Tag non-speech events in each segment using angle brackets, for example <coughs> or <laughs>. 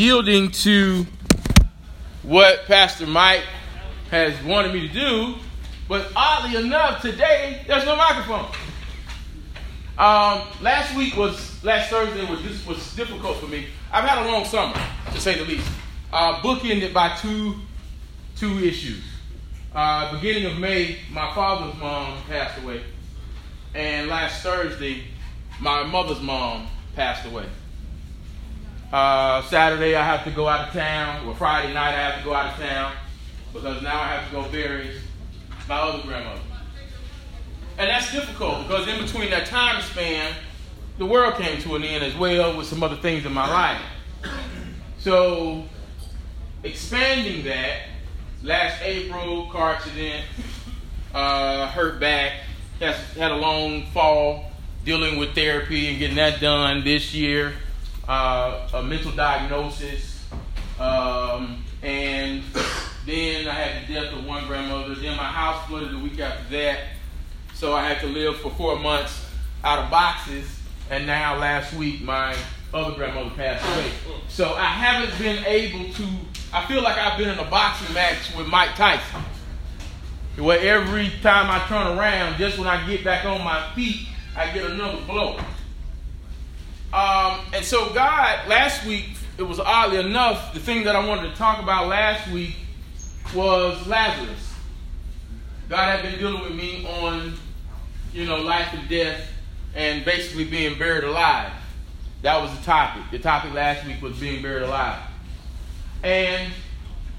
yielding to what Pastor Mike has wanted me to do, but oddly enough, today there's no microphone. Um, last week was last Thursday was this was difficult for me. I've had a long summer, to say the least. Uh, bookended by two two issues. Uh, beginning of May, my father's mom passed away, and last Thursday, my mother's mom passed away. Uh, Saturday, I have to go out of town. Well, Friday night, I have to go out of town because now I have to go bury my other grandmother. And that's difficult because in between that time span, the world came to an end as well with some other things in my life. So, expanding that, last April, car accident, uh, hurt back, had a long fall, dealing with therapy and getting that done this year uh, a mental diagnosis, um, and then I had the death of one grandmother. Then my house flooded the week after that, so I had to live for four months out of boxes. And now last week my other grandmother passed away. So I haven't been able to. I feel like I've been in a boxing match with Mike Tyson, where every time I turn around, just when I get back on my feet, I get another blow. Um, and so, God, last week, it was oddly enough, the thing that I wanted to talk about last week was Lazarus. God had been dealing with me on, you know, life and death and basically being buried alive. That was the topic. The topic last week was being buried alive. And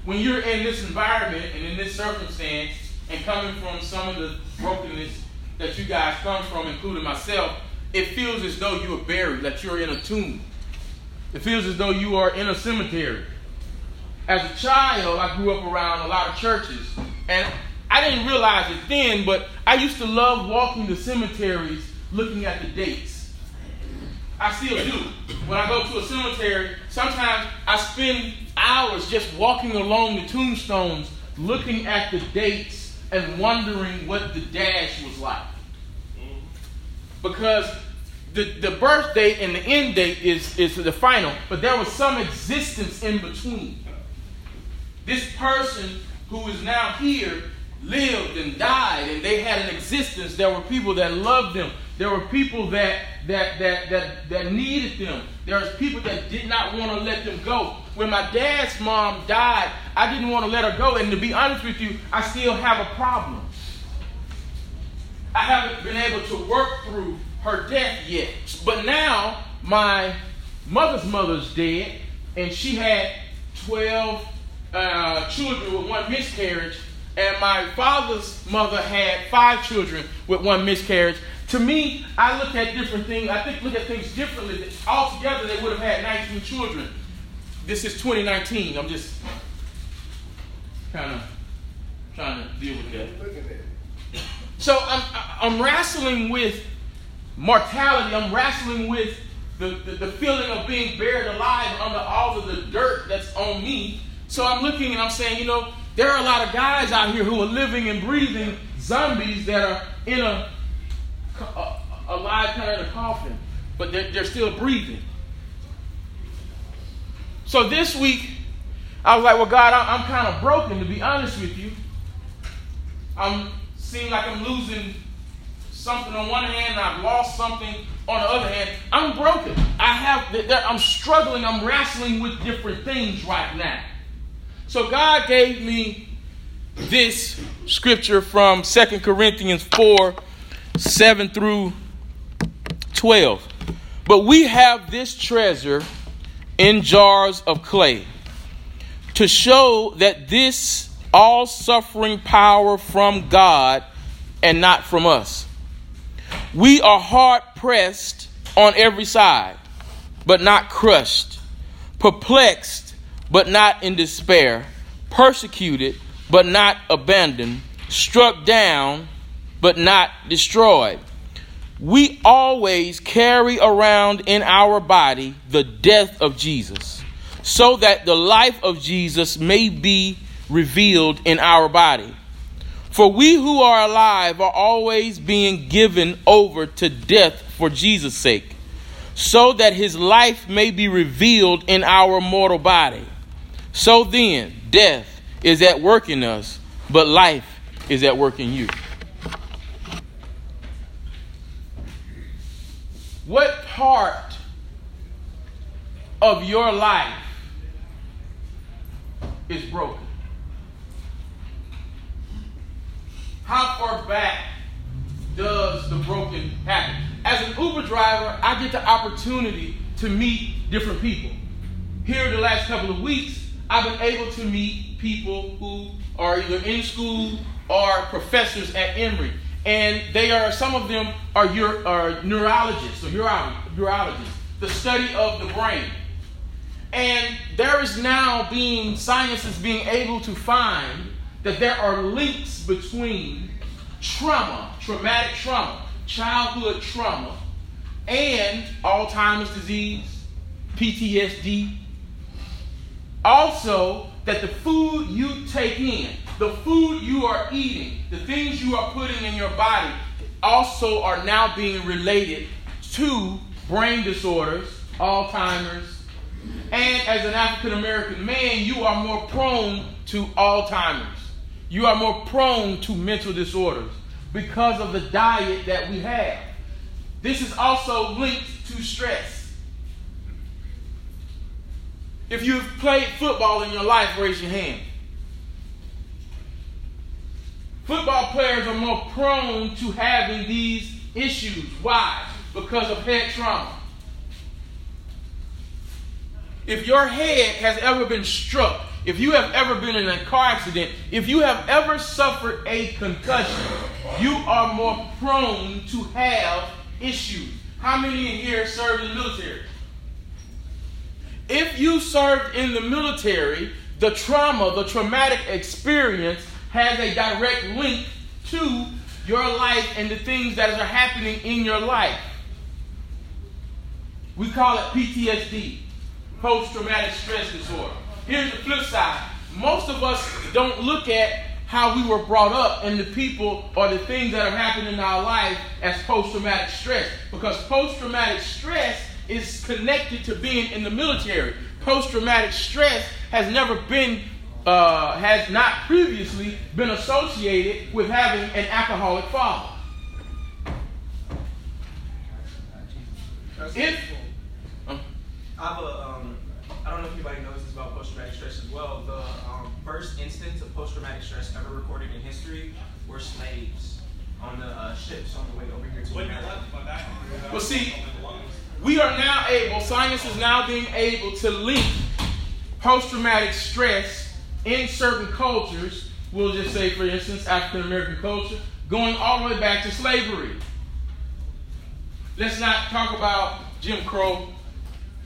when you're in this environment and in this circumstance and coming from some of the brokenness that you guys come from, including myself, it feels as though you are buried, that you're in a tomb. It feels as though you are in a cemetery. As a child, I grew up around a lot of churches, and I didn't realize it then, but I used to love walking the cemeteries looking at the dates. I still do. When I go to a cemetery, sometimes I spend hours just walking along the tombstones looking at the dates and wondering what the dash was like because the, the birth date and the end date is, is the final, but there was some existence in between. This person who is now here lived and died, and they had an existence. There were people that loved them. There were people that that that that, that needed them. There was people that did not want to let them go. When my dad's mom died, I didn't want to let her go. And to be honest with you, I still have a problem. I haven't been able to work through her death yet. But now my mother's mother's dead, and she had 12 uh, children with one miscarriage, and my father's mother had five children with one miscarriage. To me, I look at different things. I think look at things differently. Altogether, they would have had 19 children. This is 2019. I'm just kind of trying to deal with that. So I'm, I'm wrestling with mortality. I'm wrestling with the, the, the, feeling of being buried alive under all of the dirt that's on me. So I'm looking and I'm saying, you know, there are a lot of guys out here who are living and breathing zombies that are in a, a alive kind of in a coffin, but they're, they're still breathing. So this week, I was like, well, God, I'm, I'm kind of broken, to be honest with you. I'm seem like I'm losing something on one hand and I've lost something on the other hand. I'm broken. I have, I'm struggling. I'm wrestling with different things right now. So God gave me this scripture from Second Corinthians 4 7 through 12. But we have this treasure in jars of clay to show that this all suffering power from God and not from us. We are hard pressed on every side, but not crushed, perplexed, but not in despair, persecuted, but not abandoned, struck down, but not destroyed. We always carry around in our body the death of Jesus, so that the life of Jesus may be revealed in our body. For we who are alive are always being given over to death for Jesus' sake, so that his life may be revealed in our mortal body. So then, death is at work in us, but life is at work in you. What part of your life is broken? How far back does the broken happen? As an Uber driver, I get the opportunity to meet different people. Here, the last couple of weeks, I've been able to meet people who are either in school or professors at Emory. And they are, some of them are, are neurologists or urologists, the study of the brain. And there is now being, science is being able to find that there are links between trauma, traumatic trauma, childhood trauma, and Alzheimer's disease, PTSD. Also, that the food you take in, the food you are eating, the things you are putting in your body, also are now being related to brain disorders, Alzheimer's, and as an African American man, you are more prone to Alzheimer's. You are more prone to mental disorders because of the diet that we have. This is also linked to stress. If you've played football in your life, raise your hand. Football players are more prone to having these issues. Why? Because of head trauma. If your head has ever been struck, if you have ever been in a car accident, if you have ever suffered a concussion, you are more prone to have issues. How many in here served in the military? If you served in the military, the trauma, the traumatic experience has a direct link to your life and the things that are happening in your life. We call it PTSD, post traumatic stress disorder. Here's the flip side most of us don't look at how we were brought up and the people or the things that are happening in our life as post traumatic stress. Because post traumatic stress is connected to being in the military. Post traumatic stress has never been, uh, has not previously been associated with having an alcoholic father. If um, I have a, um, I don't know if anybody knows this about post-traumatic stress as well. The um, first instance of post-traumatic stress ever recorded in history were slaves on the uh, ships on the way over here to America. Well, see, we are now able, science is now being able to link post-traumatic stress in certain cultures. We'll just say, for instance, African American culture, going all the way back to slavery. Let's not talk about Jim Crow.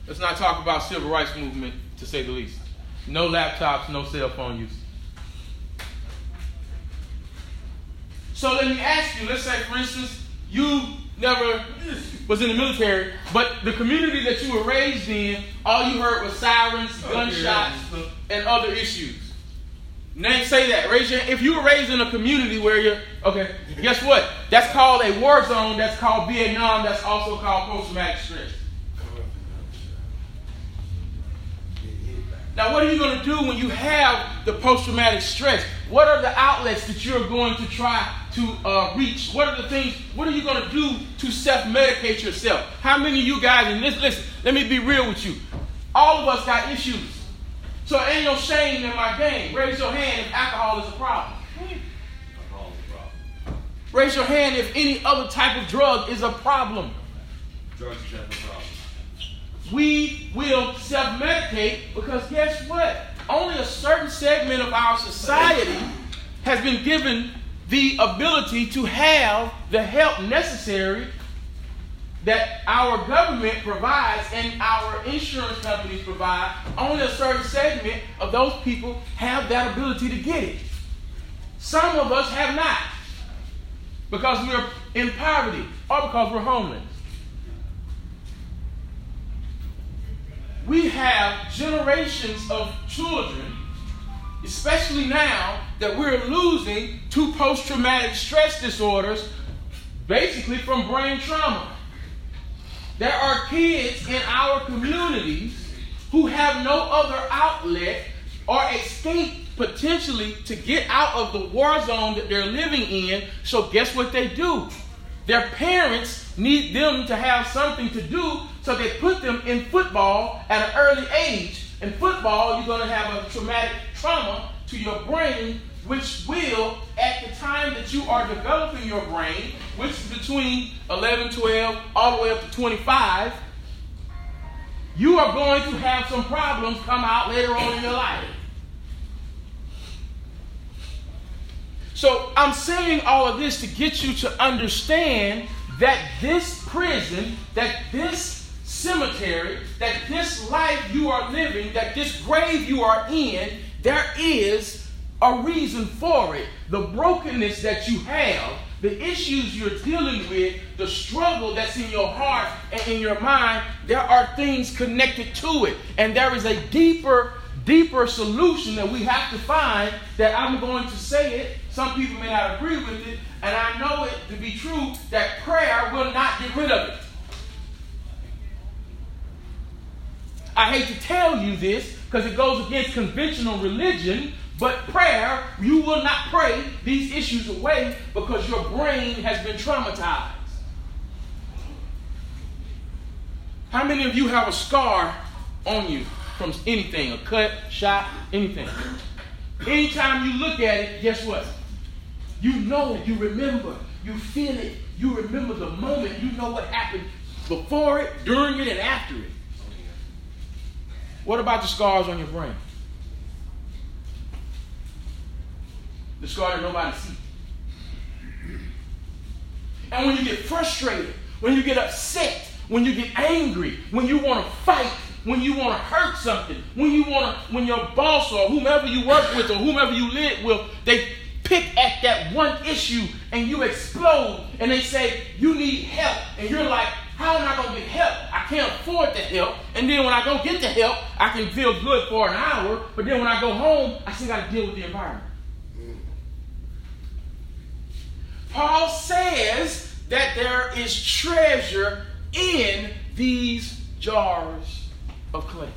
Let's not talk about civil rights movement, to say the least. No laptops, no cell phone use. So let me ask you, let's say for instance, you never was in the military, but the community that you were raised in, all you heard was sirens, oh, gunshots, and other issues. Name say that. Raise your if you were raised in a community where you're okay, guess what? That's called a war zone, that's called Vietnam, that's also called post-traumatic stress. Now, what are you going to do when you have the post traumatic stress? What are the outlets that you're going to try to uh, reach? What are the things, what are you going to do to self medicate yourself? How many of you guys, in this, listen, let me be real with you. All of us got issues. So ain't no shame in my game. Raise your hand if alcohol is a problem. Raise your hand if any other type of drug is a problem. Drugs is a problem we will self medicate because guess what? Only a certain segment of our society has been given the ability to have the help necessary that our government provides and our insurance companies provide. Only a certain segment of those people have that ability to get it. Some of us have not because we're in poverty or because we're homeless. We have generations of children, especially now that we're losing to post traumatic stress disorders, basically from brain trauma. there are kids in our communities who have no other outlet or escape potentially to get out of the war zone that they're living in. So, guess what they do? Their parents need them to have something to do, so they put them in football at an early age. In football, you're going to have a traumatic trauma to your brain, which will, at the time that you are developing your brain, which is between 11, 12, all the way up to 25, you are going to have some problems come out later on in your life. So I'm saying all of this to get you to understand that this prison, that this cemetery, that this life you are living, that this grave you are in, there is a reason for it. The brokenness that you have, the issues you're dealing with, the struggle that's in your heart and in your mind, there are things connected to it. And there is a deeper, deeper solution that we have to find that I'm going to say it some people may not agree with it, and I know it to be true that prayer will not get rid of it. I hate to tell you this because it goes against conventional religion, but prayer, you will not pray these issues away because your brain has been traumatized. How many of you have a scar on you from anything, a cut, shot, anything? Anytime you look at it, guess what? You know, you remember, you feel it, you remember the moment, you know what happened before it, during it, and after it. What about the scars on your brain? The scar that nobody sees. And when you get frustrated, when you get upset, when you get angry, when you want to fight, when you want to hurt something, when you want to, when your boss or whomever you work with or whomever you live with, they pick at that one issue and you explode and they say you need help and you're like how am i going to get help? I can't afford the help. And then when i go get the help i can feel good for an hour but then when i go home i still got to deal with the environment. Paul says that there is treasure in these jars of clay.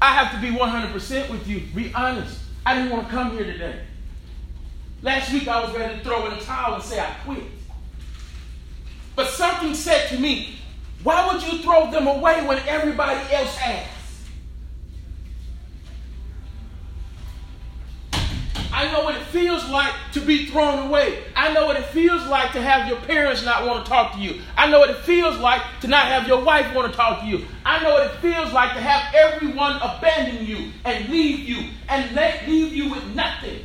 I have to be 100% with you. Be honest. I didn't want to come here today. Last week I was ready to throw in a towel and say I quit. But something said to me, why would you throw them away when everybody else has? I know what it feels like to be thrown away. I know what it feels like to have your parents not want to talk to you. I know what it feels like to not have your wife want to talk to you. I know what it feels like to have everyone abandon you and leave you and leave you with nothing.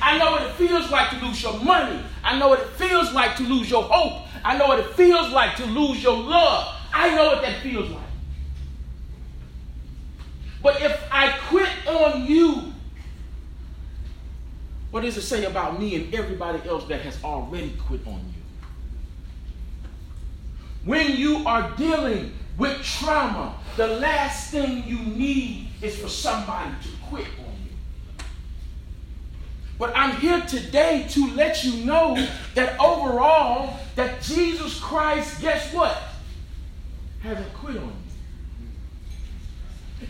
I know what it feels like to lose your money. I know what it feels like to lose your hope. I know what it feels like to lose your love. I know what that feels like. But if I quit on you what does it say about me and everybody else that has already quit on you? When you are dealing with trauma, the last thing you need is for somebody to quit. But I'm here today to let you know that overall, that Jesus Christ, guess what? Hasn't quit on you.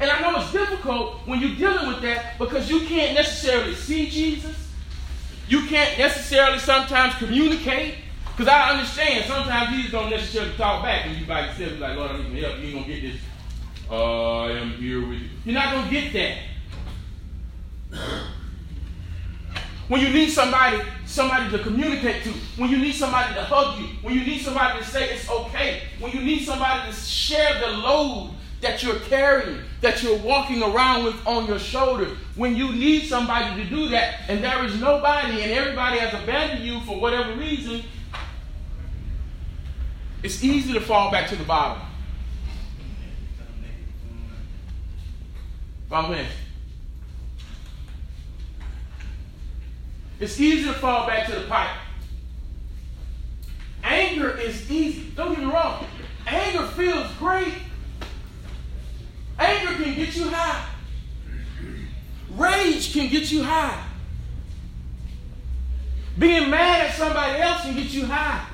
And I know it's difficult when you're dealing with that because you can't necessarily see Jesus. You can't necessarily sometimes communicate. Because I understand sometimes Jesus don't necessarily talk back when you by yourself, like, Lord, I need some help. You ain't going to get this. Uh, I am here with you. You're not going to get that. When you need somebody, somebody to communicate to, when you need somebody to hug you, when you need somebody to say it's okay, when you need somebody to share the load that you're carrying, that you're walking around with on your shoulders. When you need somebody to do that, and there is nobody, and everybody has abandoned you for whatever reason, it's easy to fall back to the bottom. Amen. It's easy to fall back to the pipe. Anger is easy. Don't get me wrong. Anger feels great Anger can get you high. Rage can get you high. Being mad at somebody else can get you high.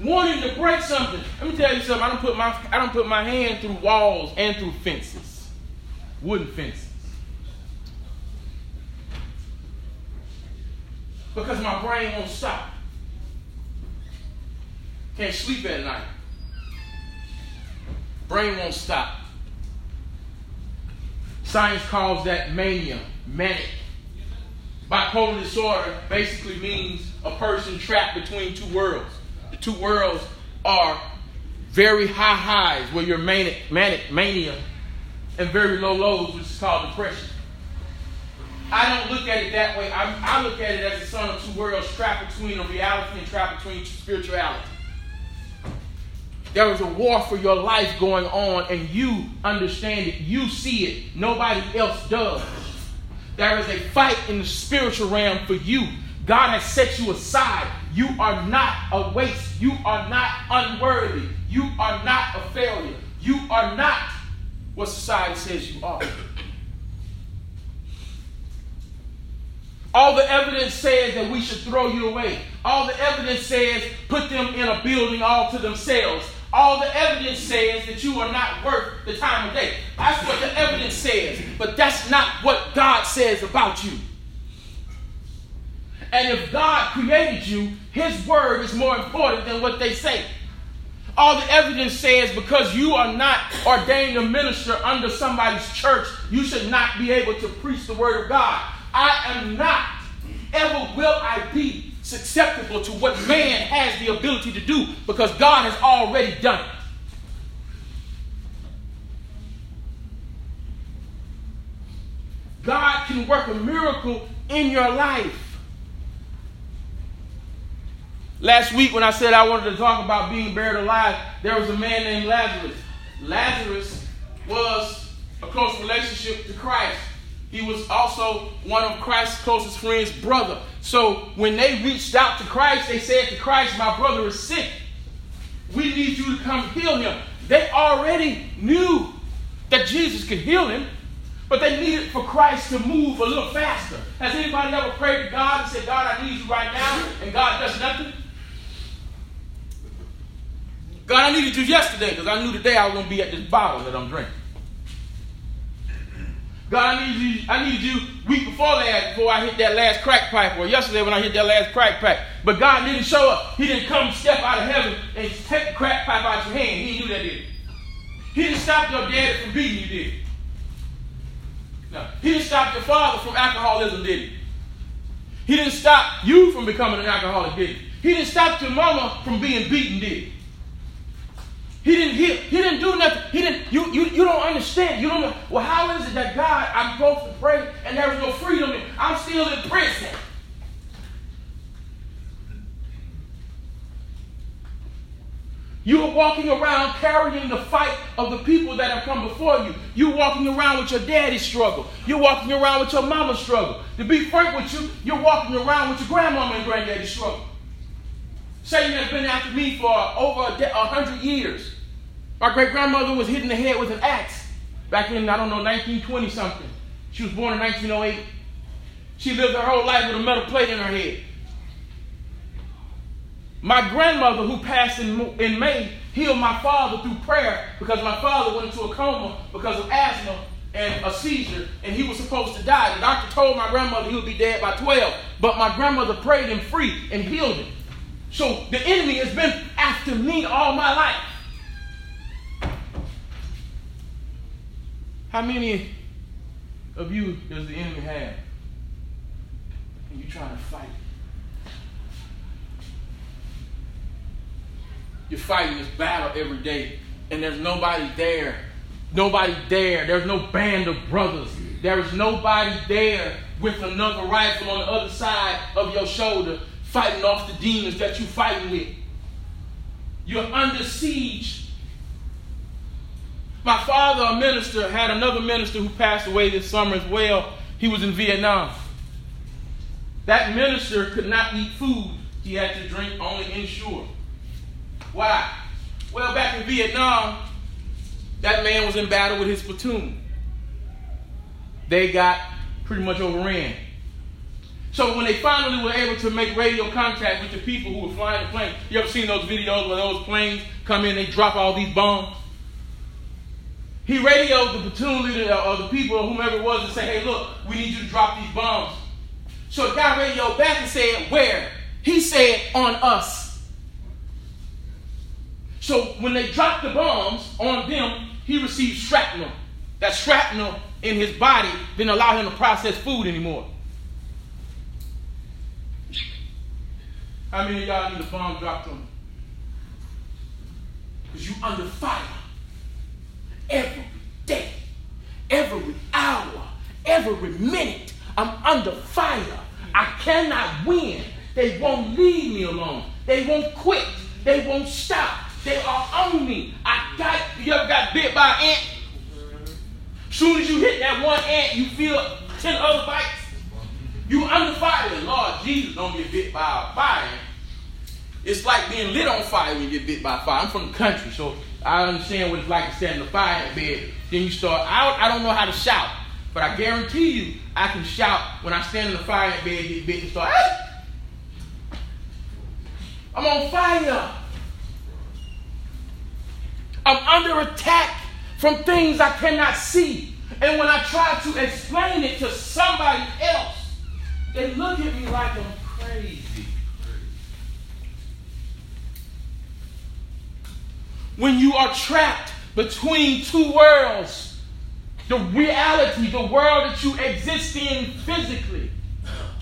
wanting to break something. Let me tell you something. I don't put my I don't put my hand through walls and through fences, wooden fences, because my brain won't stop. Can't sleep at night. Brain won't stop. Science calls that mania, manic. Bipolar disorder basically means a person trapped between two worlds. The two worlds are very high highs, where you're manic, manic, mania, and very low lows, which is called depression. I don't look at it that way. I, I look at it as a son of two worlds trapped between a reality and trapped between spirituality. There is a war for your life going on, and you understand it. You see it. Nobody else does. There is a fight in the spiritual realm for you. God has set you aside. You are not a waste. You are not unworthy. You are not a failure. You are not what society says you are. All the evidence says that we should throw you away. All the evidence says put them in a building all to themselves. All the evidence says that you are not worth the time of day. That's what the evidence says. But that's not what God says about you. And if God created you, His word is more important than what they say. All the evidence says because you are not ordained a minister under somebody's church, you should not be able to preach the word of God. I am not, ever will I be susceptible to what man has the ability to do because God has already done it. God can work a miracle in your life. Last week, when I said I wanted to talk about being buried alive, there was a man named Lazarus. Lazarus was a close relationship to Christ. He was also one of Christ's closest friends' brother. So when they reached out to Christ, they said to Christ, My brother is sick. We need you to come heal him. They already knew that Jesus could heal him, but they needed for Christ to move a little faster. Has anybody ever prayed to God and said, God, I need you right now, and God does nothing? God, I needed you yesterday because I knew today I was going to be at this bottle that I'm drinking. God, I needed you, I needed you week before last before I hit that last crack pipe, or yesterday when I hit that last crack pipe. But God didn't show up. He didn't come step out of heaven and take the crack pipe out of your hand. He didn't do that, did he? He didn't stop your daddy from beating you, did he? No. He didn't stop your father from alcoholism, did he? He didn't stop you from becoming an alcoholic, did he? He didn't stop your mama from being beaten, did he? He didn't heal. He didn't do nothing. He didn't. You, you, you don't understand. You don't know. Well, how is it that God, I'm supposed to pray and there's no freedom? I'm still in prison. You are walking around carrying the fight of the people that have come before you. You're walking around with your daddy's struggle. You're walking around with your mama's struggle. To be frank with you, you're walking around with your grandmama and granddaddy's struggle. Satan has been after me for over a hundred years. My great grandmother was hit in the head with an axe back in, I don't know, 1920 something. She was born in 1908. She lived her whole life with a metal plate in her head. My grandmother, who passed in, in May, healed my father through prayer because my father went into a coma because of asthma and a seizure, and he was supposed to die. The doctor told my grandmother he would be dead by 12, but my grandmother prayed him free and healed him. So the enemy has been after me all my life. How many of you does the enemy have? And you're trying to fight. You're fighting this battle every day, and there's nobody there. Nobody there. There's no band of brothers. There is nobody there with another rifle on the other side of your shoulder fighting off the demons that you're fighting with. You're under siege my father, a minister, had another minister who passed away this summer as well. He was in Vietnam. That minister could not eat food. He had to drink only Ensure. Why? Well, back in Vietnam, that man was in battle with his platoon. They got pretty much overran. So when they finally were able to make radio contact with the people who were flying the plane, you ever seen those videos where those planes come in, they drop all these bombs? He radioed the platoon leader or the people or whomever it was and say, hey, look, we need you to drop these bombs. So the guy radioed back and said, where? He said, on us. So when they dropped the bombs on them, he received shrapnel. That shrapnel in his body didn't allow him to process food anymore. How many of y'all need a bomb dropped on? Because you under fire every day, every hour, every minute. I'm under fire. I cannot win. They won't leave me alone. They won't quit. They won't stop. They are on me. I got you ever got bit by an ant? Soon as you hit that one ant, you feel ten other bites. You under fire. Lord Jesus, don't get bit by a fire. It's like being lit on fire when you get bit by fire. I'm from the country, so I understand what it's like to stand in the fire bed. Then you start out. I don't know how to shout, but I guarantee you, I can shout when I stand in the fire bed, get bit, and start. Hey! I'm on fire. I'm under attack from things I cannot see. And when I try to explain it to somebody else, they look at me like I'm crazy. When you are trapped between two worlds, the reality, the world that you exist in physically,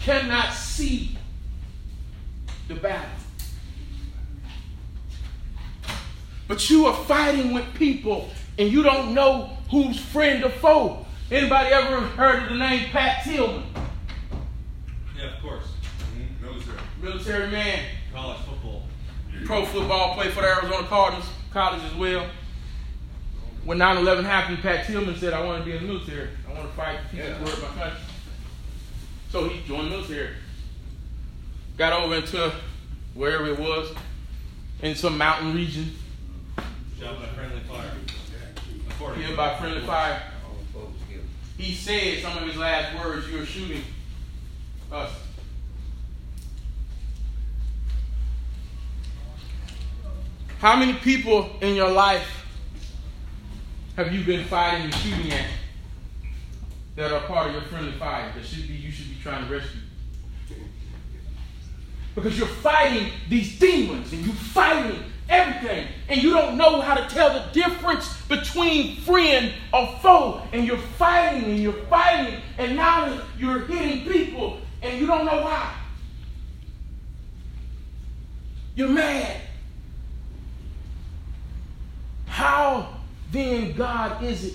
cannot see the battle. But you are fighting with people and you don't know who's friend or foe. Anybody ever heard of the name Pat Tillman? Yeah, of course. Mm-hmm. Military. Military man. College football. Pro football, played for the Arizona Cardinals, college as well. When 9 11 happened, Pat Tillman said, I want to be in the military. I want to fight the yeah. word of my country. So he joined the military. Got over into wherever it was, in some mountain region. Shot by friendly fire. Killed by friendly fire. He said some of his last words, You're shooting us. How many people in your life have you been fighting and shooting at that are part of your friendly fire that should be you should be trying to rescue? Because you're fighting these demons and you're fighting everything. And you don't know how to tell the difference between friend or foe. And you're fighting and you're fighting. And now you're hitting people and you don't know why. You're mad. How then, God, is it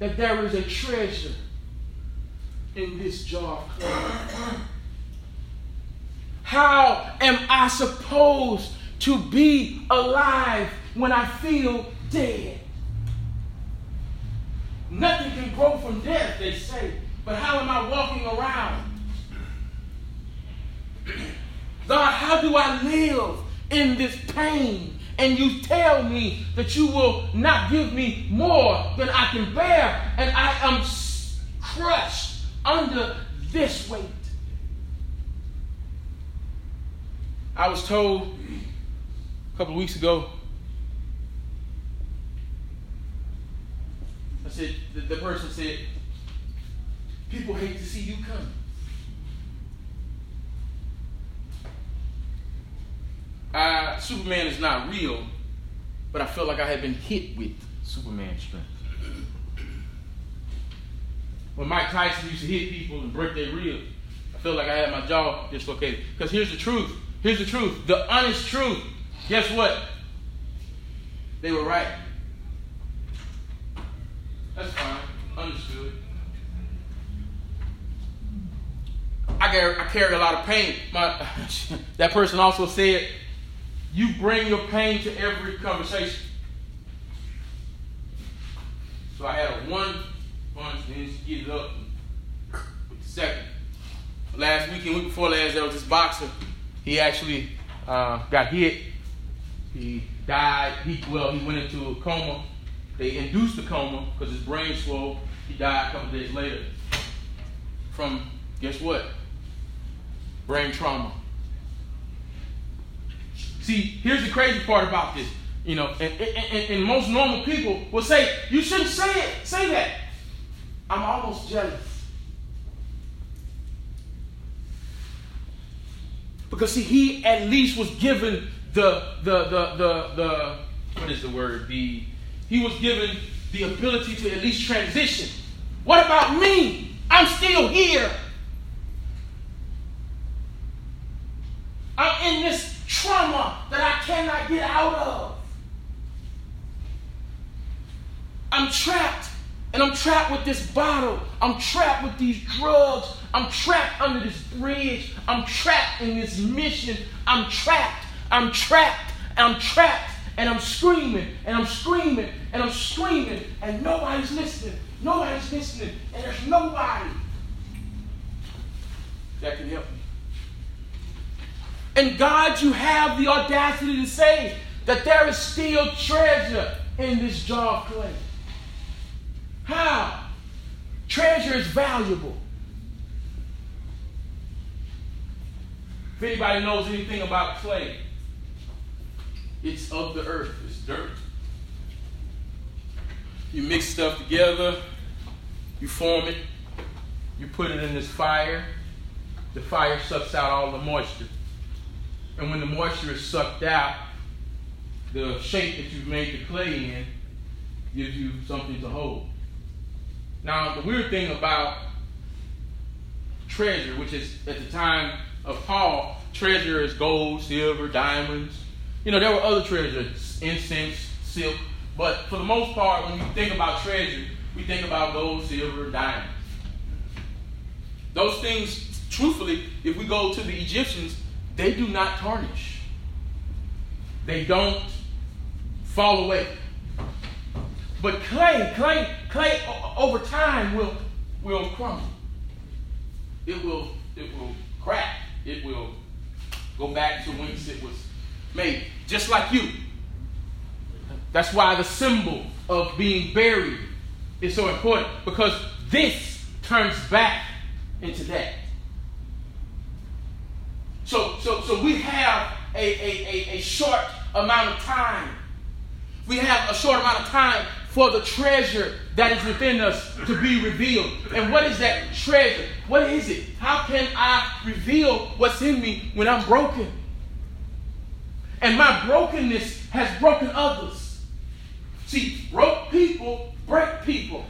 that there is a treasure in this jar of clay? How am I supposed to be alive when I feel dead. Nothing can grow from death, they say. But how am I walking around? God, how do I live in this pain? And you tell me that you will not give me more than I can bear, and I am crushed under this weight. I was told a couple of weeks ago. I said, the, the person said, people hate to see you come. Uh, Superman is not real, but I felt like I had been hit with Superman strength. When Mike Tyson used to hit people and break their ribs, I felt like I had my jaw dislocated. Because here's the truth. Here's the truth. The honest truth. Guess what? They were right. That's fine. Understood. I carry, I carry a lot of pain. My, <laughs> that person also said, you bring your pain to every conversation. So I had a one punch, then she get it up with the second. Last weekend, week before last, there was this boxer. He actually uh, got hit he died. He well, he went into a coma. They induced a coma because his brain swelled. He died a couple days later from guess what? brain trauma. See, here's the crazy part about this. You know, and, and, and, most normal people will say, you shouldn't say it, say that. I'm almost jealous. Because see, he at least was given the the the the the what is the word? The he was given the ability to at least transition. What about me? I'm still here. I'm in this trauma that I cannot get out of. I'm trapped. And I'm trapped with this bottle. I'm trapped with these drugs. I'm trapped under this bridge. I'm trapped in this mission. I'm trapped. I'm trapped. I'm trapped. And I'm screaming and I'm screaming and I'm screaming and nobody's listening. Nobody's listening. And there's nobody that can help me. And God, you have the audacity to say that there is still treasure in this jar of clay. How? Treasure is valuable. If anybody knows anything about clay, it's of the earth, it's dirt. You mix stuff together, you form it, you put it in this fire, the fire sucks out all the moisture. And when the moisture is sucked out, the shape that you've made the clay in gives you something to hold. Now, the weird thing about treasure, which is at the time of Paul, treasure is gold, silver, diamonds. You know, there were other treasures, incense, silk. But for the most part, when you think about treasure, we think about gold, silver, diamonds. Those things, truthfully, if we go to the Egyptians, they do not tarnish. They don't fall away. But clay, clay, clay over time will will crumble. It will it will crack. It will go back to whence it was made. Just like you. That's why the symbol of being buried is so important because this turns back into that. So, so, so we have a, a, a, a short amount of time. We have a short amount of time for the treasure that is within us to be revealed. And what is that treasure? What is it? How can I reveal what's in me when I'm broken? And my brokenness has broken others. See, broke people break people.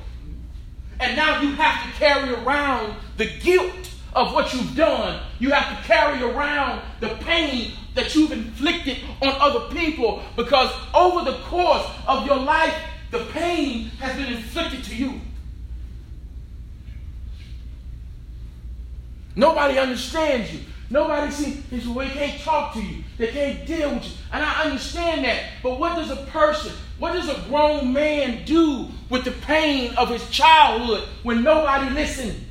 And now you have to carry around the guilt of what you've done. You have to carry around the pain that you've inflicted on other people because over the course of your life, the pain has been inflicted to you. Nobody understands you. Nobody sees this way they can't talk to you. They can't deal with you. And I understand that. But what does a person, what does a grown man do with the pain of his childhood when nobody listened?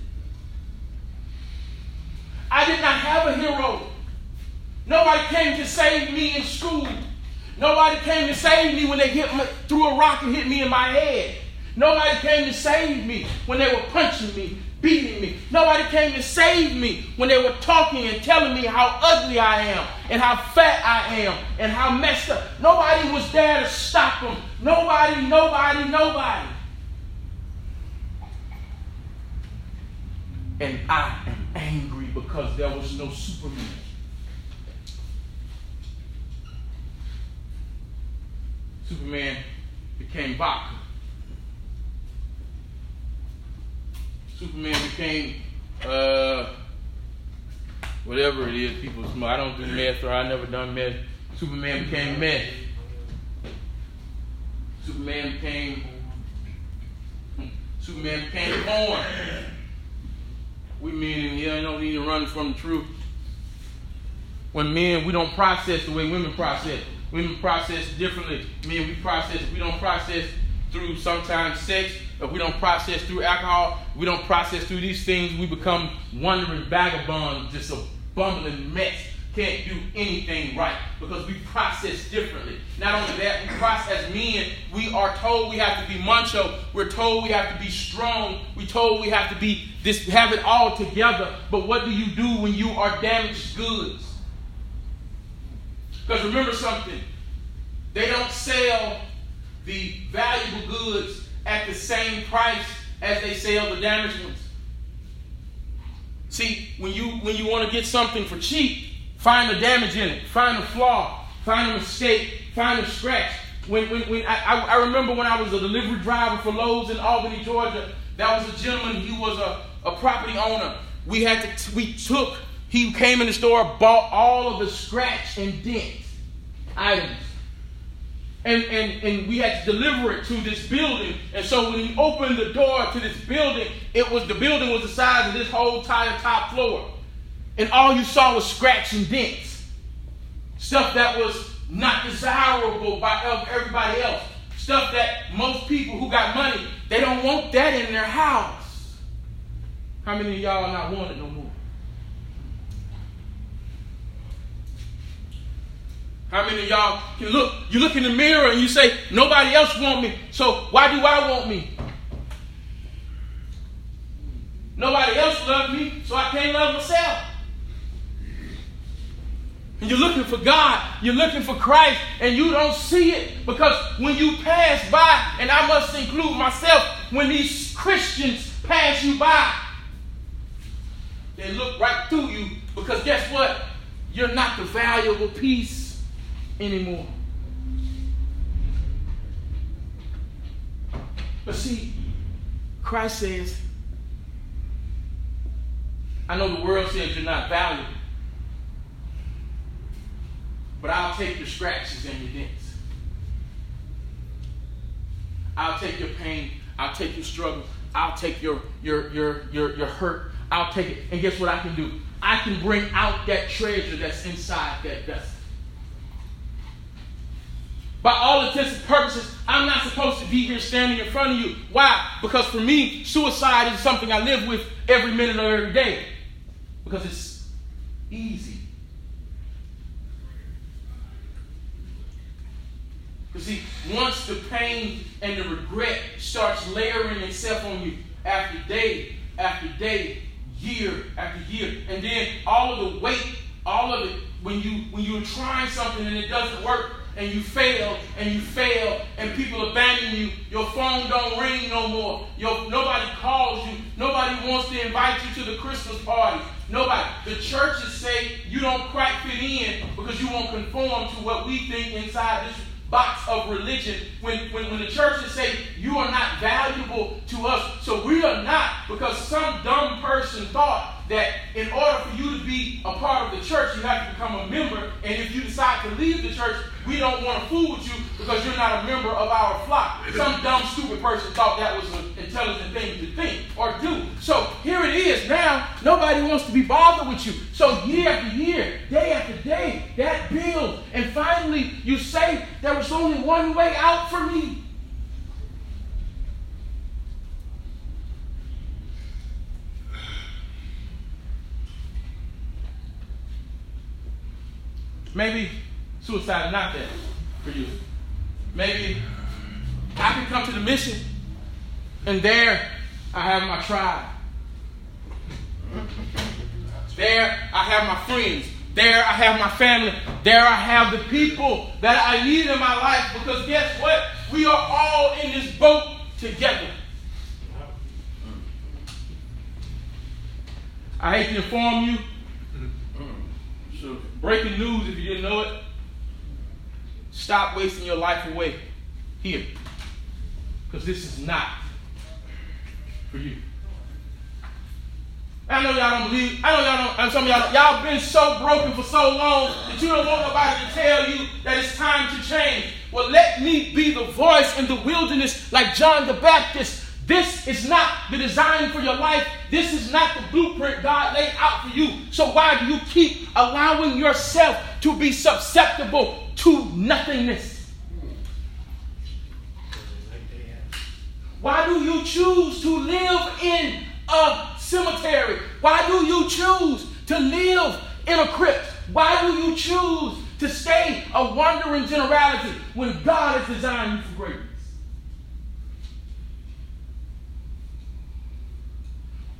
I did not have a hero. Nobody came to save me in school. Nobody came to save me when they hit threw a rock and hit me in my head. Nobody came to save me when they were punching me, beating me. Nobody came to save me when they were talking and telling me how ugly I am and how fat I am and how messed up. Nobody was there to stop them. Nobody, nobody, nobody. And I am angry because there was no Superman. Superman became vodka. Superman became uh, whatever it is people smoke. I don't do meth or I never done meth. Superman became meth. Superman became Superman became porn. We men in here don't need to run from the truth. When men, we don't process the way women process. Women process differently. Men, we process, we don't process through sometimes sex, if we don't process through alcohol, we don't process through these things, we become wandering vagabonds, just a bumbling mess. Can't do anything right because we process differently. Not only that, we process men, we are told we have to be macho, we're told we have to be strong, we're told we have to be this have it all together. But what do you do when you are damaged goods? Because remember something, they don't sell the valuable goods at the same price as they sell the damaged ones. See, when you when you want to get something for cheap, find the damage in it, find the flaw, find the mistake, find the scratch. When, when, when I, I remember when I was a delivery driver for Lowe's in Albany, Georgia, that was a gentleman. He was a, a property owner. We had to we took. He came in the store, bought all of the scratch and dent items and, and, and we had to deliver it to this building. And so when he opened the door to this building, it was the building was the size of this whole entire top floor. And all you saw was scratch and dents. Stuff that was not desirable by everybody else. Stuff that most people who got money, they don't want that in their house. How many of y'all not want it no more? How many of y'all can look? You look in the mirror and you say, nobody else want me, so why do I want me? Nobody else love me, so I can't love myself. And you're looking for God, you're looking for Christ, and you don't see it because when you pass by, and I must include myself, when these Christians pass you by, they look right through you because guess what? You're not the valuable piece anymore. But see, Christ says, I know the world says you're not valuable, but I'll take your scratches and your dents. I'll take your pain. I'll take your struggle. I'll take your your your your your hurt. I'll take it. And guess what I can do? I can bring out that treasure that's inside that vessel. By all intents and purposes, I'm not supposed to be here standing in front of you. Why? Because for me, suicide is something I live with every minute of every day. Because it's easy. See, once the pain and the regret starts layering itself on you after day after day, year after year, and then all of the weight, all of it, when you when you're trying something and it doesn't work, and you fail and you fail and people abandon you. Your phone don't ring no more. Your, nobody calls you. Nobody wants to invite you to the Christmas party. Nobody. The churches say you don't quite fit in because you won't conform to what we think inside this box of religion when, when, when the churches say you are not valuable to us. So we are not because some dumb person thought that in order for you to be a part of the church, you have to become a member. And if you decide to leave the church, we don't want to fool with you because you're not a member of our flock. Some dumb, stupid person thought that was an intelligent thing to think or do. So here it is now. Nobody wants to be bothered with you. So year after year, day after day, that builds. And finally, you say, there was only one way out for me. Maybe suicide is not that for you. Maybe I can come to the mission and there I have my tribe. There I have my friends. There I have my family. There I have the people that I need in my life because guess what? We are all in this boat together. I hate to inform you So Breaking news if you didn't know it. Stop wasting your life away here. Because this is not for you. I know y'all don't believe. I know y'all don't. Some of y'all, y'all been so broken for so long that you don't want nobody to tell you that it's time to change. Well, let me be the voice in the wilderness, like John the Baptist, this is not the design for your life. This is not the blueprint God laid out for you. So why do you keep allowing yourself to be susceptible to nothingness? Why do you choose to live in a cemetery? Why do you choose to live in a crypt? Why do you choose to stay a wandering generality when God has designed you for greatness?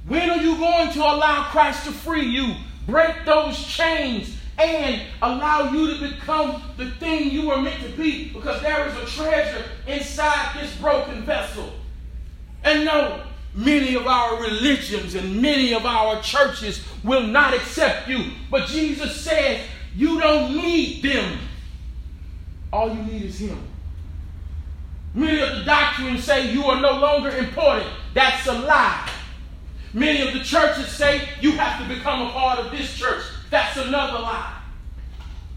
When are you going to allow Christ to free you, break those chains, and allow you to become the thing you were meant to be? Because there is a treasure inside this broken vessel. And no, many of our religions and many of our churches will not accept you. But Jesus says, you don't need them. All you need is Him. Many of the doctrines say you are no longer important. That's a lie. Many of the churches say you have to become a part of this church. That's another lie.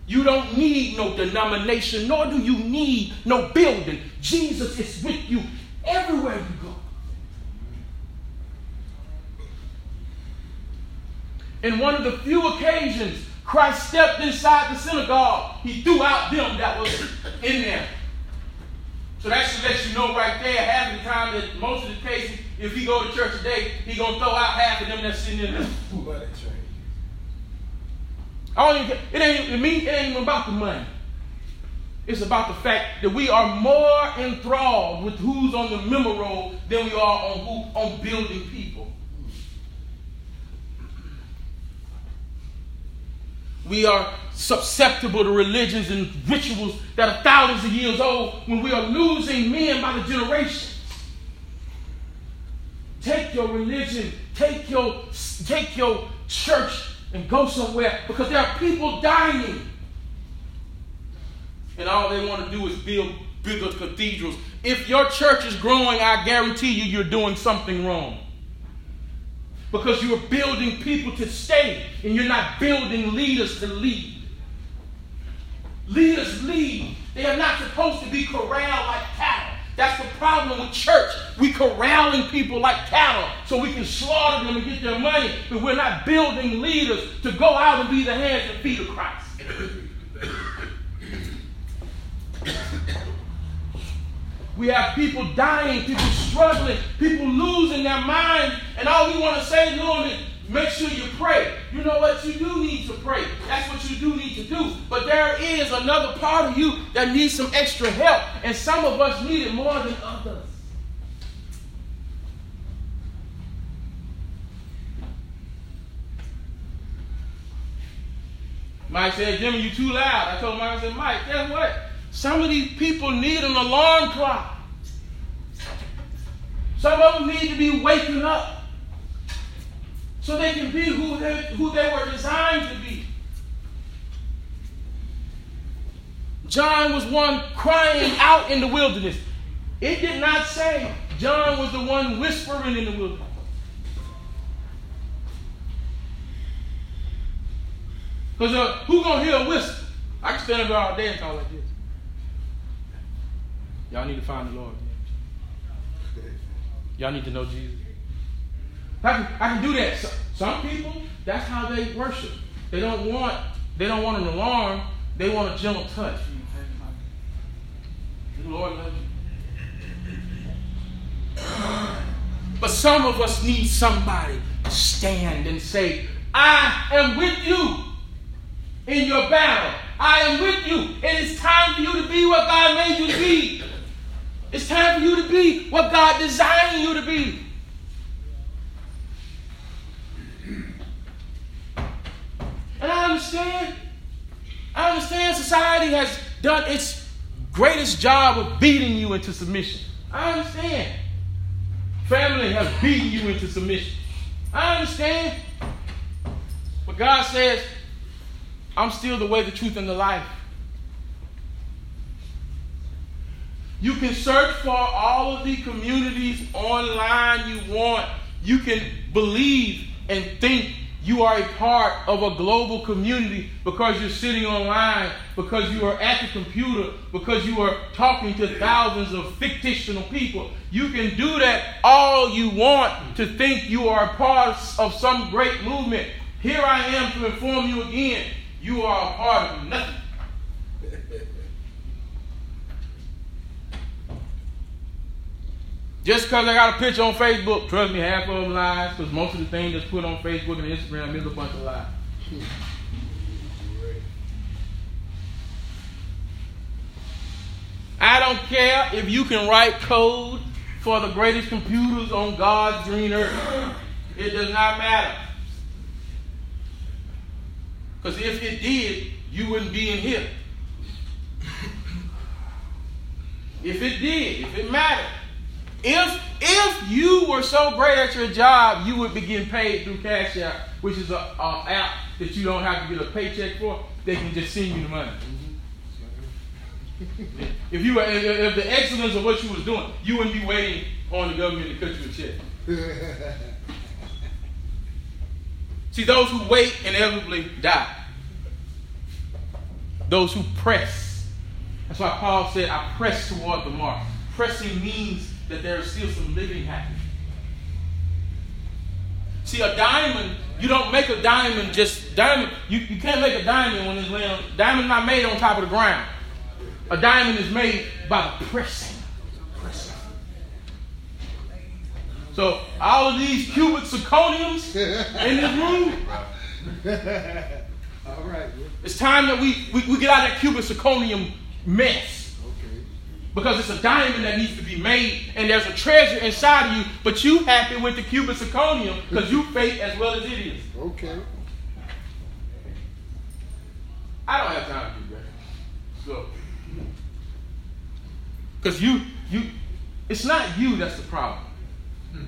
You don't need no denomination, nor do you need no building. Jesus is with you everywhere you go. In one of the few occasions Christ stepped inside the synagogue, he threw out them that was in there. So that should let you know right there, half the time that most of the cases, if he go to church today, he gonna throw out half of them that's sitting in there. I don't even, it ain't it, mean, it ain't even about the money. It's about the fact that we are more enthralled with who's on the memo roll than we are on who on building people. We are susceptible to religions and rituals that are thousands of years old when we are losing men by the generations. Take your religion, take your, take your church and go somewhere because there are people dying. And all they want to do is build bigger cathedrals. If your church is growing, I guarantee you, you're doing something wrong because you're building people to stay and you're not building leaders to lead. Leaders lead. They are not supposed to be corralled like cattle. That's the problem with church. We corralling people like cattle so we can slaughter them and get their money, but we're not building leaders to go out and be the hands and feet of Christ. We have people dying, people struggling, people losing their mind, and all we want to say to them is, make sure you pray. You know what? You do need to pray. That's what you do need to do. But there is another part of you that needs some extra help, and some of us need it more than others. Mike said, Jimmy, you too loud. I told Mike, I said, Mike, guess what? Some of these people need an alarm clock. Some of them need to be waking up so they can be who they, who they were designed to be. John was one crying out in the wilderness. It did not say John was the one whispering in the wilderness. Because uh, who gonna hear a whisper? I can stand up all day and talk like this. Y'all need to find the Lord. <laughs> Y'all need to know Jesus. I can, I can do that. Some people, that's how they worship. They don't want they don't want an alarm. They want a gentle touch. The Lord loves you. But some of us need somebody to stand and say, I am with you in your battle. I am with you. It is time for you to be what God made you to be. It's time for you to be what God designed you to be. And I understand. I understand society has done its greatest job of beating you into submission. I understand. Family has beaten you into submission. I understand. But God says, I'm still the way, the truth, and the life. You can search for all of the communities online you want. You can believe and think you are a part of a global community because you're sitting online, because you are at the computer, because you are talking to thousands of fictional people. You can do that all you want to think you are a part of some great movement. Here I am to inform you again you are a part of nothing. Just because I got a picture on Facebook, trust me, half of them lies, because most of the things that's put on Facebook and Instagram is a bunch of lies. I don't care if you can write code for the greatest computers on God's green earth. It does not matter. Because if it did, you wouldn't be in here. <laughs> If it did, if it mattered, if if you were so great at your job, you would be getting paid through Cash App, which is a, a app that you don't have to get a paycheck for. They can just send you the money. Mm-hmm. if you were, if, if the excellence of what you was doing, you wouldn't be waiting on the government to cut you a check. <laughs> See, those who wait inevitably die. Those who press. That's why Paul said, I press toward the mark. Pressing means that there is still some living happening. See, a diamond, you don't make a diamond just diamond. You, you can't make a diamond when it's laying. Diamond's not made on top of the ground. A diamond is made by the pressing. pressing. So all of these cubic zirconiums in this room. <laughs> all right. It's time that we, we, we get out of that cubic zirconium mess. Because it's a diamond that needs to be made, and there's a treasure inside of you, but you happy with the cubic zirconium because you fake as well as it is. Okay. I don't have time to do that. So, because you, you, it's not you that's the problem. Hmm.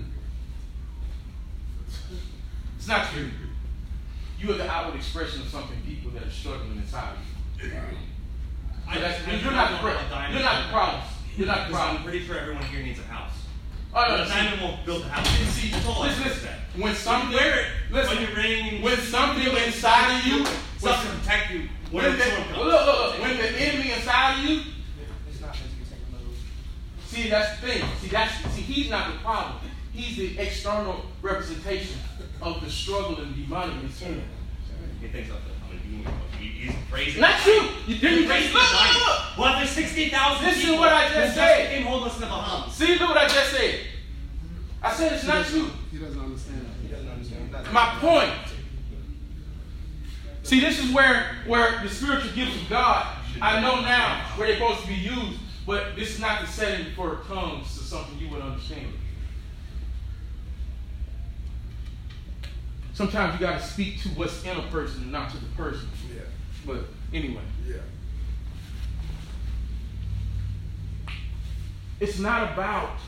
It's not you. You are the outward expression of something people that are struggling inside of you. I, that's, I, you're, not the, pro- you're not the problem. You're not the problem. I'm pretty sure everyone here needs a house. Oh, no, the diamond won't build a house. See, That's all I listen, can listen. say. When something, wear it listen, when you're raining, when something inside of you, stuff to protect you when, when the the, storm comes. look, look, look, when the enemy inside of you, It's not meant to be see that's the thing. See that's see he's not the problem. He's the external representation of the struggle and the demonic in sin. He thinks of it. I mean, he- he's crazy. Not you. You didn't He's crazy. crazy. Look, look, look. Well, there's 16,000 Listen to people what I just said. became homeless in the Bahamas. See, look what I just said. I said it's not you. He doesn't understand. He doesn't understand. That's My point. See, this is where where the spiritual gifts of God. I know now where they're supposed to be used, but this is not the setting for tongues to something you would understand. Sometimes you got to speak to what's in a person, and not to the person. But anyway, Yeah. it's not about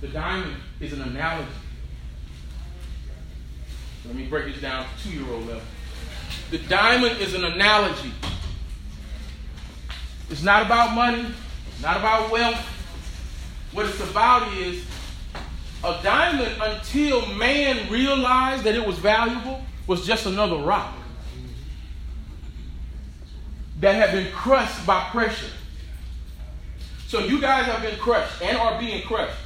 the diamond. Is an analogy. Let me break this down to two-year-old level. The diamond is an analogy. It's not about money, not about wealth. What it's about is a diamond until man realized that it was valuable was just another rock that have been crushed by pressure. So you guys have been crushed and are being crushed.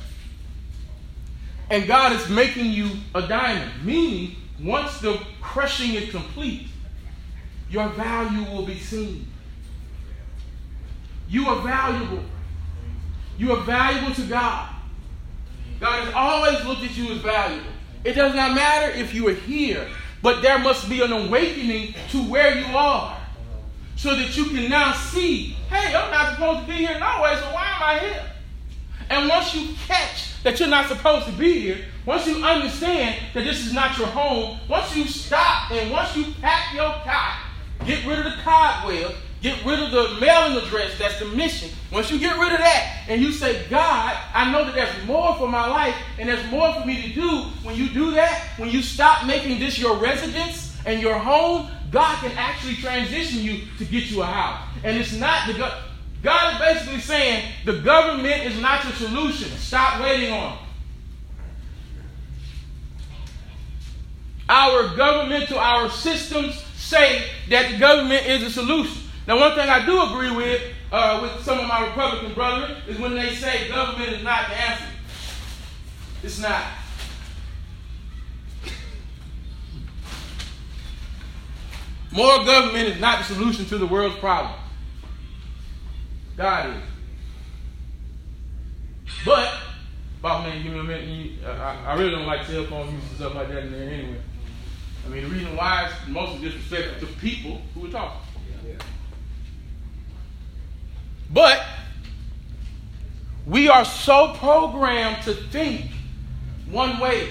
And God is making you a diamond, meaning once the crushing is complete, your value will be seen. You are valuable. You are valuable to God. God has always looked at you as valuable. It does not matter if you are here, but there must be an awakening to where you are so that you can now see, hey, I'm not supposed to be here no way, so why am I here? And once you catch that you're not supposed to be here, once you understand that this is not your home, once you stop and once you pack your cot, get rid of the cobweb, get rid of the mailing address, that's the mission. Once you get rid of that and you say, God, I know that there's more for my life and there's more for me to do, when you do that, when you stop making this your residence and your home, God can actually transition you to get you a house. And it's not the go- God is basically saying the government is not your solution. Stop waiting on. Our governmental, our systems say that the government is a solution. Now, one thing I do agree with uh, with some of my Republican brethren is when they say government is not the answer. It's not. More government is not the solution to the world's problems. God is. But, boss man, give me a minute. I, really don't like cell phone use and stuff like that in there anyway. I mean, the reason why is mostly disrespectful to people who are talking. But We are so programmed to think one way.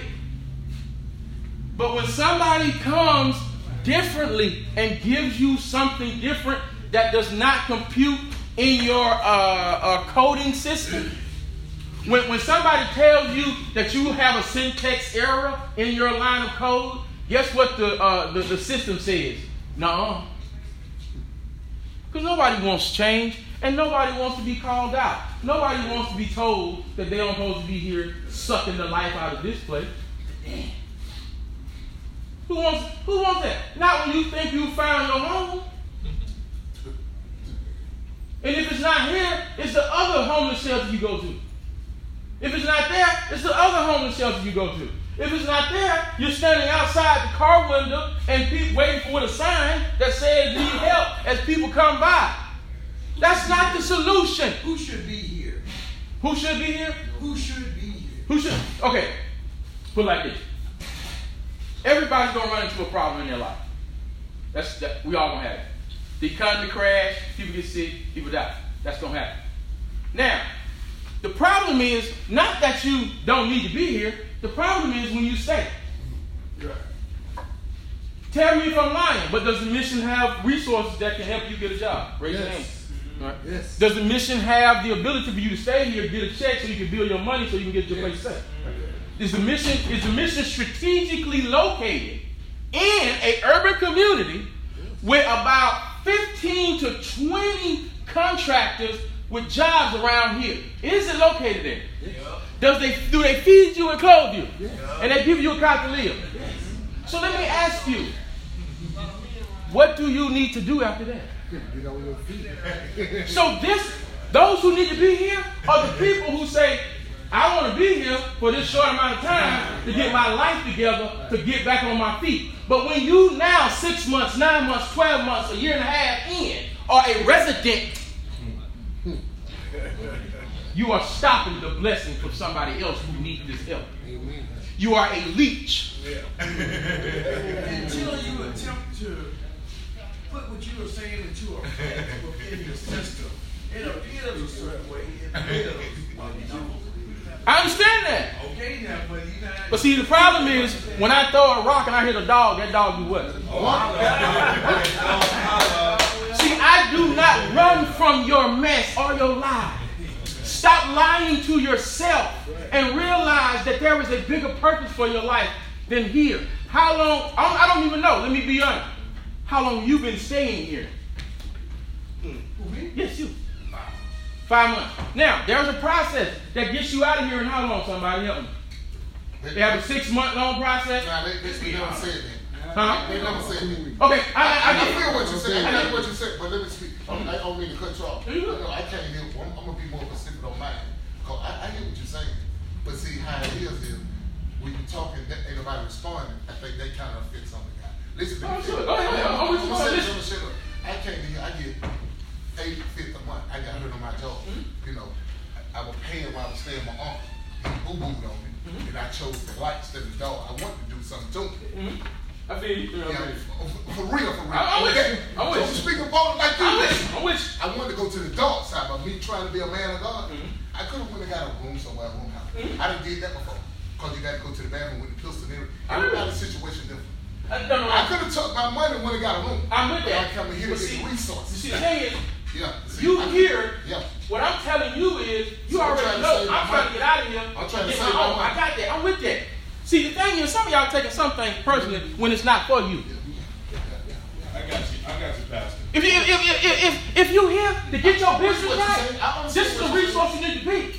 But when somebody comes differently and gives you something different that does not compute in your uh, uh, coding system, when, when somebody tells you that you have a syntax error in your line of code, guess what the, uh, the, the system says? No. Because nobody wants change and nobody wants to be called out. Nobody wants to be told that they don't supposed to be here sucking the life out of this place. Who wants who wants that? Not when you think you found your home. And if it's not here, it's the other homeless shelter you go to. If it's not there, it's the other homeless shelter you go to. If it's not there, you're standing outside the car window and people waiting for a sign that says need help as people come by. That's not the solution. Who should be here? Who should be here? Who should be here? Who should? Okay, put it like this. Everybody's gonna run into a problem in their life. That's that, we all gonna have it. The economy crash, people get sick, people die. That's gonna happen. Now, the problem is not that you don't need to be here. The problem is when you stay. Tell me if I'm lying, but does the mission have resources that can help you get a job? Raise your hand. Right. Yes. Does the mission have the ability for you to stay here, get a check so you can build your money so you can get your place set? Is the mission is the mission strategically located in a urban community with about 15 to 20 contractors with jobs around here? Is it located there? Does they do they feed you and clothe you? And they give you a cot to live? So let me ask you, what do you need to do after that? Get on your feet. So this, those who need to be here are the people who say, I want to be here for this short amount of time to get my life together to get back on my feet. But when you now, six months, nine months, 12 months, a year and a half in, are a resident, <laughs> you are stopping the blessing from somebody else who needs this help. You are a leech. Until you attempt to put what you were saying into effect within your system, it appears a certain way. It appears, you know. I understand that. Okay, now, but see, the problem is when I throw a rock and I hit a dog, that dog do what? See, I do not run from your mess or your lie. Stop lying to yourself and realize that there is a bigger purpose for your life than here. How long? I don't, I don't even know. Let me be honest. How long you been staying here? Yes, you. Five months. Now, there's a process that gets you out of here in how long? Somebody help me. They have a six month long process. Nah, they, they, they never said that. Huh? They never said that. Okay, I, I, I, I feel get what you said. I get what you said, but let me speak. I don't mean to cut you off. You No, good. no, I can't hear. I'm, I'm gonna be more specific on mine. Cause I, I hear what you're saying, but see how it is is when you're talking, that ain't nobody responding. I think that kind of fits on the guy. Listen to Oh, me. sure. Go ahead, go ahead. I'm with you. I'ma say this, Listen. I'ma say this. I came to here. I get eight fifty a month. I got hurt on my jaw. Mm-hmm. You know, I, I was paying while I was staying with my uncle. He boo booed on me, Mm-hmm. and I chose the light instead of the dog. I wanted to do something to him. I feel you. I Yeah, for, real, for real. I'm with Okay. you. I'm with so you. speaking about it like you, I'm with listen. you. I'm with you. I wanted to go to the dark side, but me trying to be a man of God, Mhm. I could have went and got a room somewhere, a room house. Mhm. I done did that before. Cause you got to go to the bathroom with the pistol and everything. I. Everybody's situation different. I, no, no, I I, could have took my money and went and got a room. I'm with that. I come here to get resources. You see, the thing is, yeah. see, you I- here, Yeah. what I'm telling you is, you So I'm already know. I'm trying to get out of here. I'm trying to and get save my my I got that. I'm with that. See, the thing is, some of y'all taking some things personally when it's not for you. I got you. I got you, Pastor. If you if if if, if, if you here to get your business right, saying. I understand this is the resource you need to be.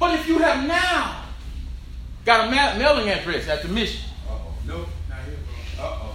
But if you have now got a ma- mailing address at the mission, Uh-oh. Nope. Not here, bro. Uh-oh.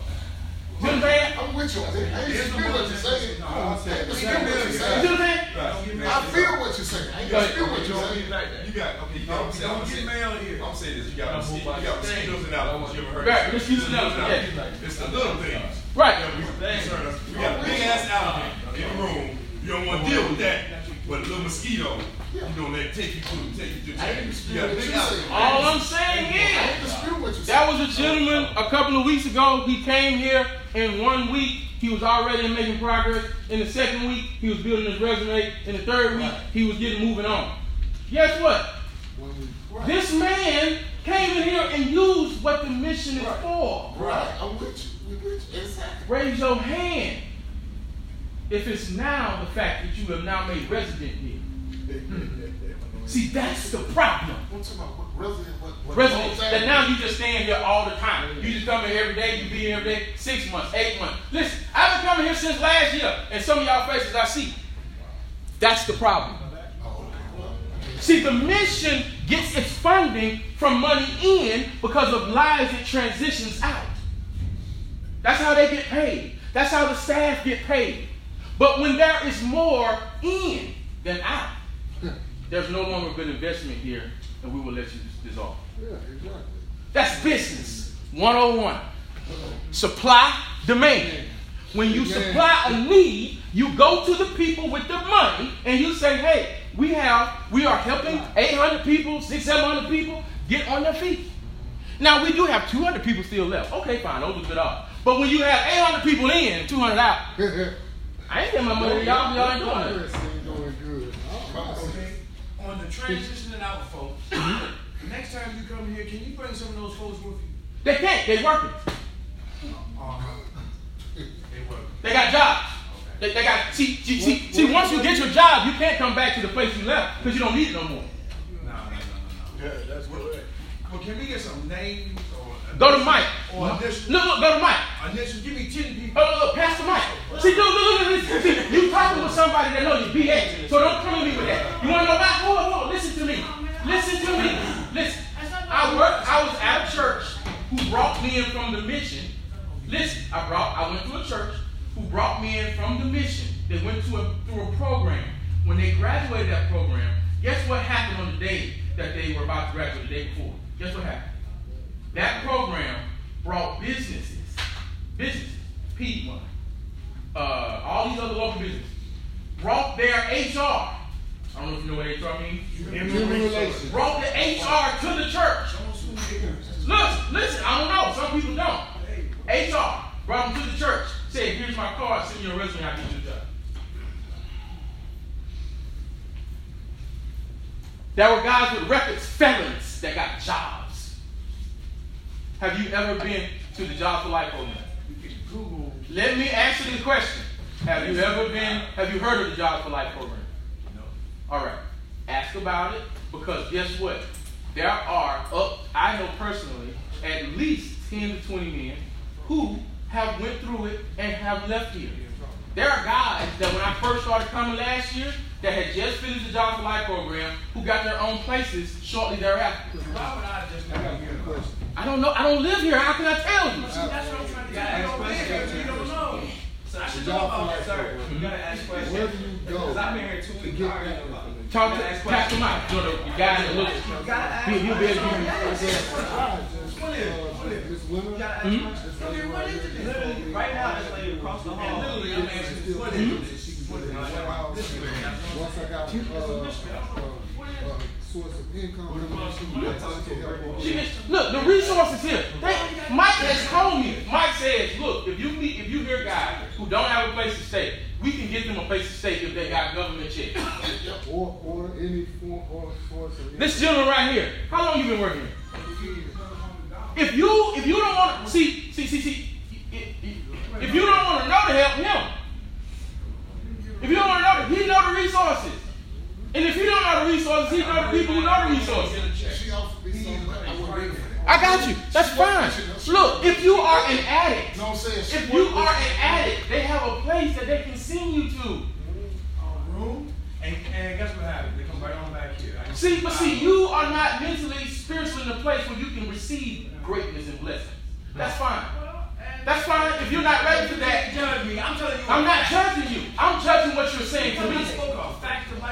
You know what I'm saying? I'm with you. I I dispute what you're saying. No, I I'm saying- dispute what you're You saying. know what I'm saying? Right. I feel what you're saying. I dispute what you're saying. You got, okay, you got, Don't, I'm saying, don't get saying, mail here. I'm saying this, you got, mosquito, you got mosquitoes and allergies. You ever heard Right, of mosquitoes and allergies, allergies? It's the little things. Right. that we concern us. We got a big ass allergy in the room. You don't want to deal with that. But a little mosquito, you don't let it take you through, take you to I check. ain't You disputing what you're All I'm saying I is ain't dispute what you're saying. that was a gentleman a couple of weeks ago. He came here in one week. He was already making progress. In the second week, he was building his resume. In the third week, he was getting moving on. Guess what? When we, This man came in here and used what the mission is for. Right, I'm with you, we with you, exactly. Raise your hand if it's now the fact that you have now made resident here. <laughs> See, that's the problem. I'm about what resident, what, what. Residents what- that now you just stand here all the time. You just come here every day, you be here every day, six months, eight months. Listen, I've been coming here since last year, and some of y'all faces I see. That's the problem. See, the mission gets its funding from money in because of lives it transitions out. That's how they get paid. That's how the staff get paid. But when there is more in than out, <laughs> there's no longer good investment here, and we will let you dissolve. yeah, exactly. That's business 101. Supply, demand. When you supply a need, you go to the people with the money and you say, hey, we have, we are helping 800 people, 600, 700 people get on their feet. Now, we do have 200 people still left. Okay, fine, those are good odds. But when you have 800 people in 200 out, <laughs> I ain't getting my money, y'all, y'all ain't doing it. Doing good. Oh, Okay, on the transitioning out folks, next time you come here, can you bring some of those folks with you? They can't, they working. Uh-huh. They work. They got jobs. They, they got see, see, see, see, once you get your job, you can't come back to the place you left because you don't need it no more. No, no, no, no, no. Yeah, that's correct. Well, can we get some names or? Go to Mike. Oh, or no, look, go to Mike. Initials, give me ten people. Oh, look, look, Pastor Mike. See, look, look, look, listen. See, you talking with somebody that knows your BA, so don't come at me with that. You want to know? Hold hold on. Listen to me. Listen to me. Listen. I worked. I was at a church who brought me in from the mission. Listen, I brought. I went to a church who brought me in from the mission. They went to a, through a program. When they graduated that program, guess what happened on the day that they were about to graduate? The day before. Guess what happened? That program brought businesses, businesses, Piedmont, uh, all these other local businesses, brought their HR. I don't know if you know what HR means. Human relations. Brought the HR to the church. Look, listen, I don't know. Some people don't. HR brought them to the church. Said, here's my card. Send me your resume. I'll get you the job. There were guys with records, felons, that got jobs. Have you ever been to the Job for Life program? Let me answer this question. Have you ever been, have you heard of the Job for Life program? No. All right. Ask about it because guess what? There are, up, I know personally, at least 10 to 20 men who have went through it and have left here. There are guys that when I first started coming last year that had just finished the Job for Life program who got their own places shortly thereafter. Why would I just I not got be a here? question. I don't know. I don't live here. How can I tell you? That's what I'm trying to get. You don't live here, you don't know. So I should know about life sir. You gotta ask questions. Where do you go Because I've been here two weeks. I already know about it. Talk to gotta ask Pastor. Mike. You know, the guy that looks. You gotta ask He, he'll be able to give you. I just, Miss Winter, You gotta ask Hmm? questions. this lady Literally, right now, this lady across the hall. Literally, I'm asking still what doing is this. it? She can put it in my house. Once I got, source of income, she can help her. She gets, look, the resources here. They, Mike has told me. Mike says, look, if you meet, if you hear guys who don't have a place to stay, we can get them a place to stay if they got government check. <coughs> Or, or any form, or source of. This gentleman right here, how long you been working here? If you if you don't want to see see see see, if you don't want to know to help him, if you don't want to know, he know the resources. And if you don't know the resources, he know the people who know the resources. She offered me something, but I wasn't ready for that. I got you. That's fine. Look, if you are an addict, You know what I'm saying? She if you are an addict, they have a place that they can send you to. And, and guess what happened? They come right on back here. See, but see, you are not mentally, spiritually in a place where you can receive greatness and blessings. That's fine. That's fine. If you're not ready for that, judge me. I'm telling you. I'm not judging you. I'm judging what you're saying to me.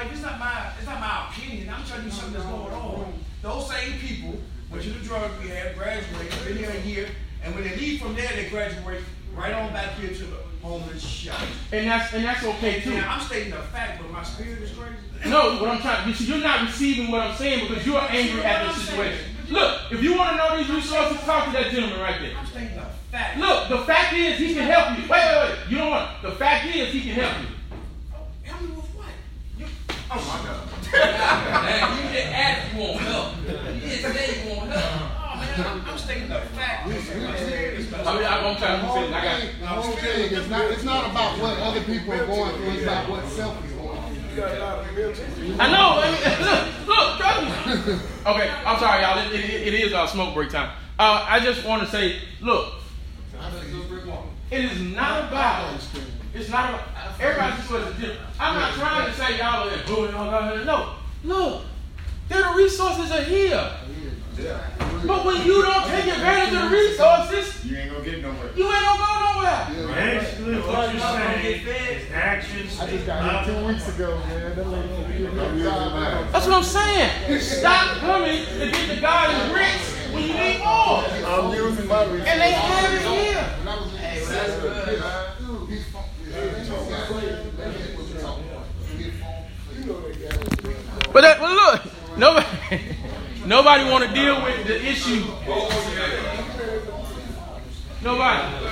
Spoke a fact of life. It's not my. It's not my opinion. I'm telling you something that's going on. Those same people went to the drug rehab, graduated, been here a year, and when they leave from there, they graduate right on back here to the homeless shelter. And that's and that's okay too. Now I'm stating a fact, but my spirit is crazy. No, what I'm trying you see, you're not receiving what I'm saying because you're angry at the situation. Look, if you want to know these resources, talk to that gentleman right there. I'm stating a fact. Look, the fact is he can help you. Wait, wait, wait. You don't want. The fact is he can help you. Help me with what? You, oh my God. Man, you didn't ask you want help. You didn't say you want help. Oh man, I'm, I'm stating the fact. I mean, I'm trying to finish. I got. thing, the whole thing is not, it's not about what other people are going through, it's about what self is going through. I know. I mean, look, look, trust me. Okay, I'm sorry, y'all. It, it, it is our smoke break time. Uh, I just want to say, look, it is not about. It's not about. Everybody's situation is different. I'm not trying to say y'all are booing all that. No, look, there the resources are here. But when you don't take advantage of the resources, You ain't gonna get nowhere. you ain't gonna go nowhere. Basically, what you're saying is actions I just got louder here two weeks ago, man. That lady gonna give a job. That's what I'm saying. Stop coming to get the God in bricks when you need more. I'm using my resources. And they have it here. When I Hey, well, that's good. But that, look, nobody, <laughs> nobody want to deal with the issue. Nobody.